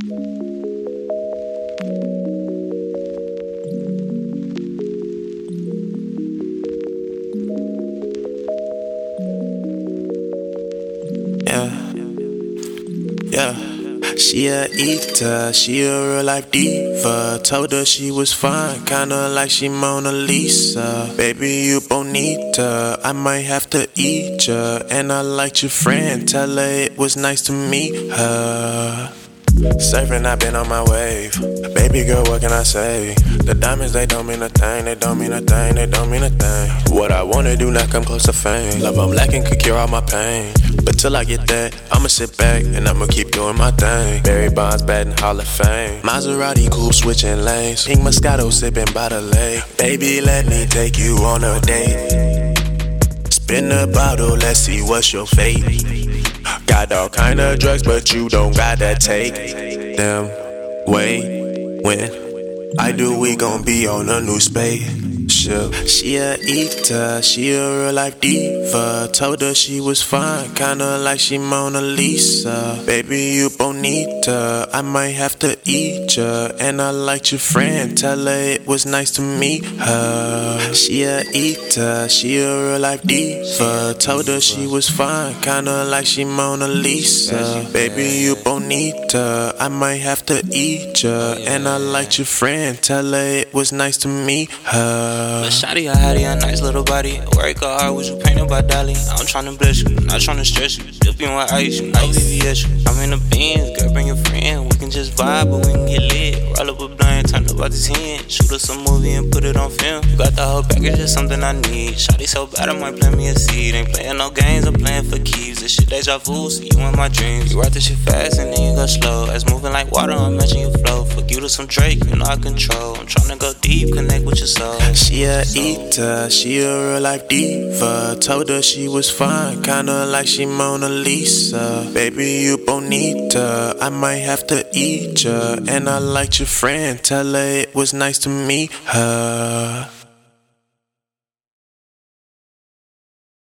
Yeah. Yeah. She a eater, she a real life diva. Told her she was fine, kinda like she Mona Lisa. Baby, you bonita, I might have to eat ya. And I liked your friend, tell her it was nice to meet her. Surfing, I've been on my wave. Baby girl, what can I say? The diamonds, they don't mean a thing, they don't mean a thing, they don't mean a thing. What I wanna do not come close to fame. Love I'm lacking could cure all my pain. But till I get that, I'ma sit back and I'ma keep doing my thing. Barry Bonds, batting Hall of Fame. Maserati coupe switching lanes. Pink Moscato sipping by the lake. Baby, let me take you on a date. Spin the bottle, let's see what's your fate. Got all kind of drugs, but you don't gotta take them. Wait, when I do, we gon' be on a new space She a eater, she a real life diva. Told her she was fine, kinda like she Mona Lisa. Baby, you bonita, I might have to eat ya. And I liked your friend, tell her it was nice to meet her. She a eater, she a real life diva. Told her she was fine, kinda like she Mona Lisa. Baby, you bonita, I might have to eat ya. And I liked your friend, tell her it was nice to meet her. But shawty, I had a nice little body. Work hard, was you painted by Dali? I'm tryna bless you, not tryna stress you. Dipping with ice, you VVS you. I'm in the Benz, girl, bring your friend. We can just vibe, but we can get lit. Roll up a blunt, turn the 10. Shoot us a movie and put it on film. Got the whole package, just something I need. Shawty so bad, I might plant me a seed. Ain't playing no games, I'm playing for keys. This shit deja vu, see you in my dreams. You write this shit fast and then you go slow. As moving like water, I'm matching your flow. Fuck you to some Drake, you know I control. I'm trying to go deep, connect with your soul. She she a eater, she a real life diva. Told her she was fine, kinda like she Mona Lisa. Baby, you bonita, I might have to eat ya. And I liked your friend, tell her it was nice to meet her.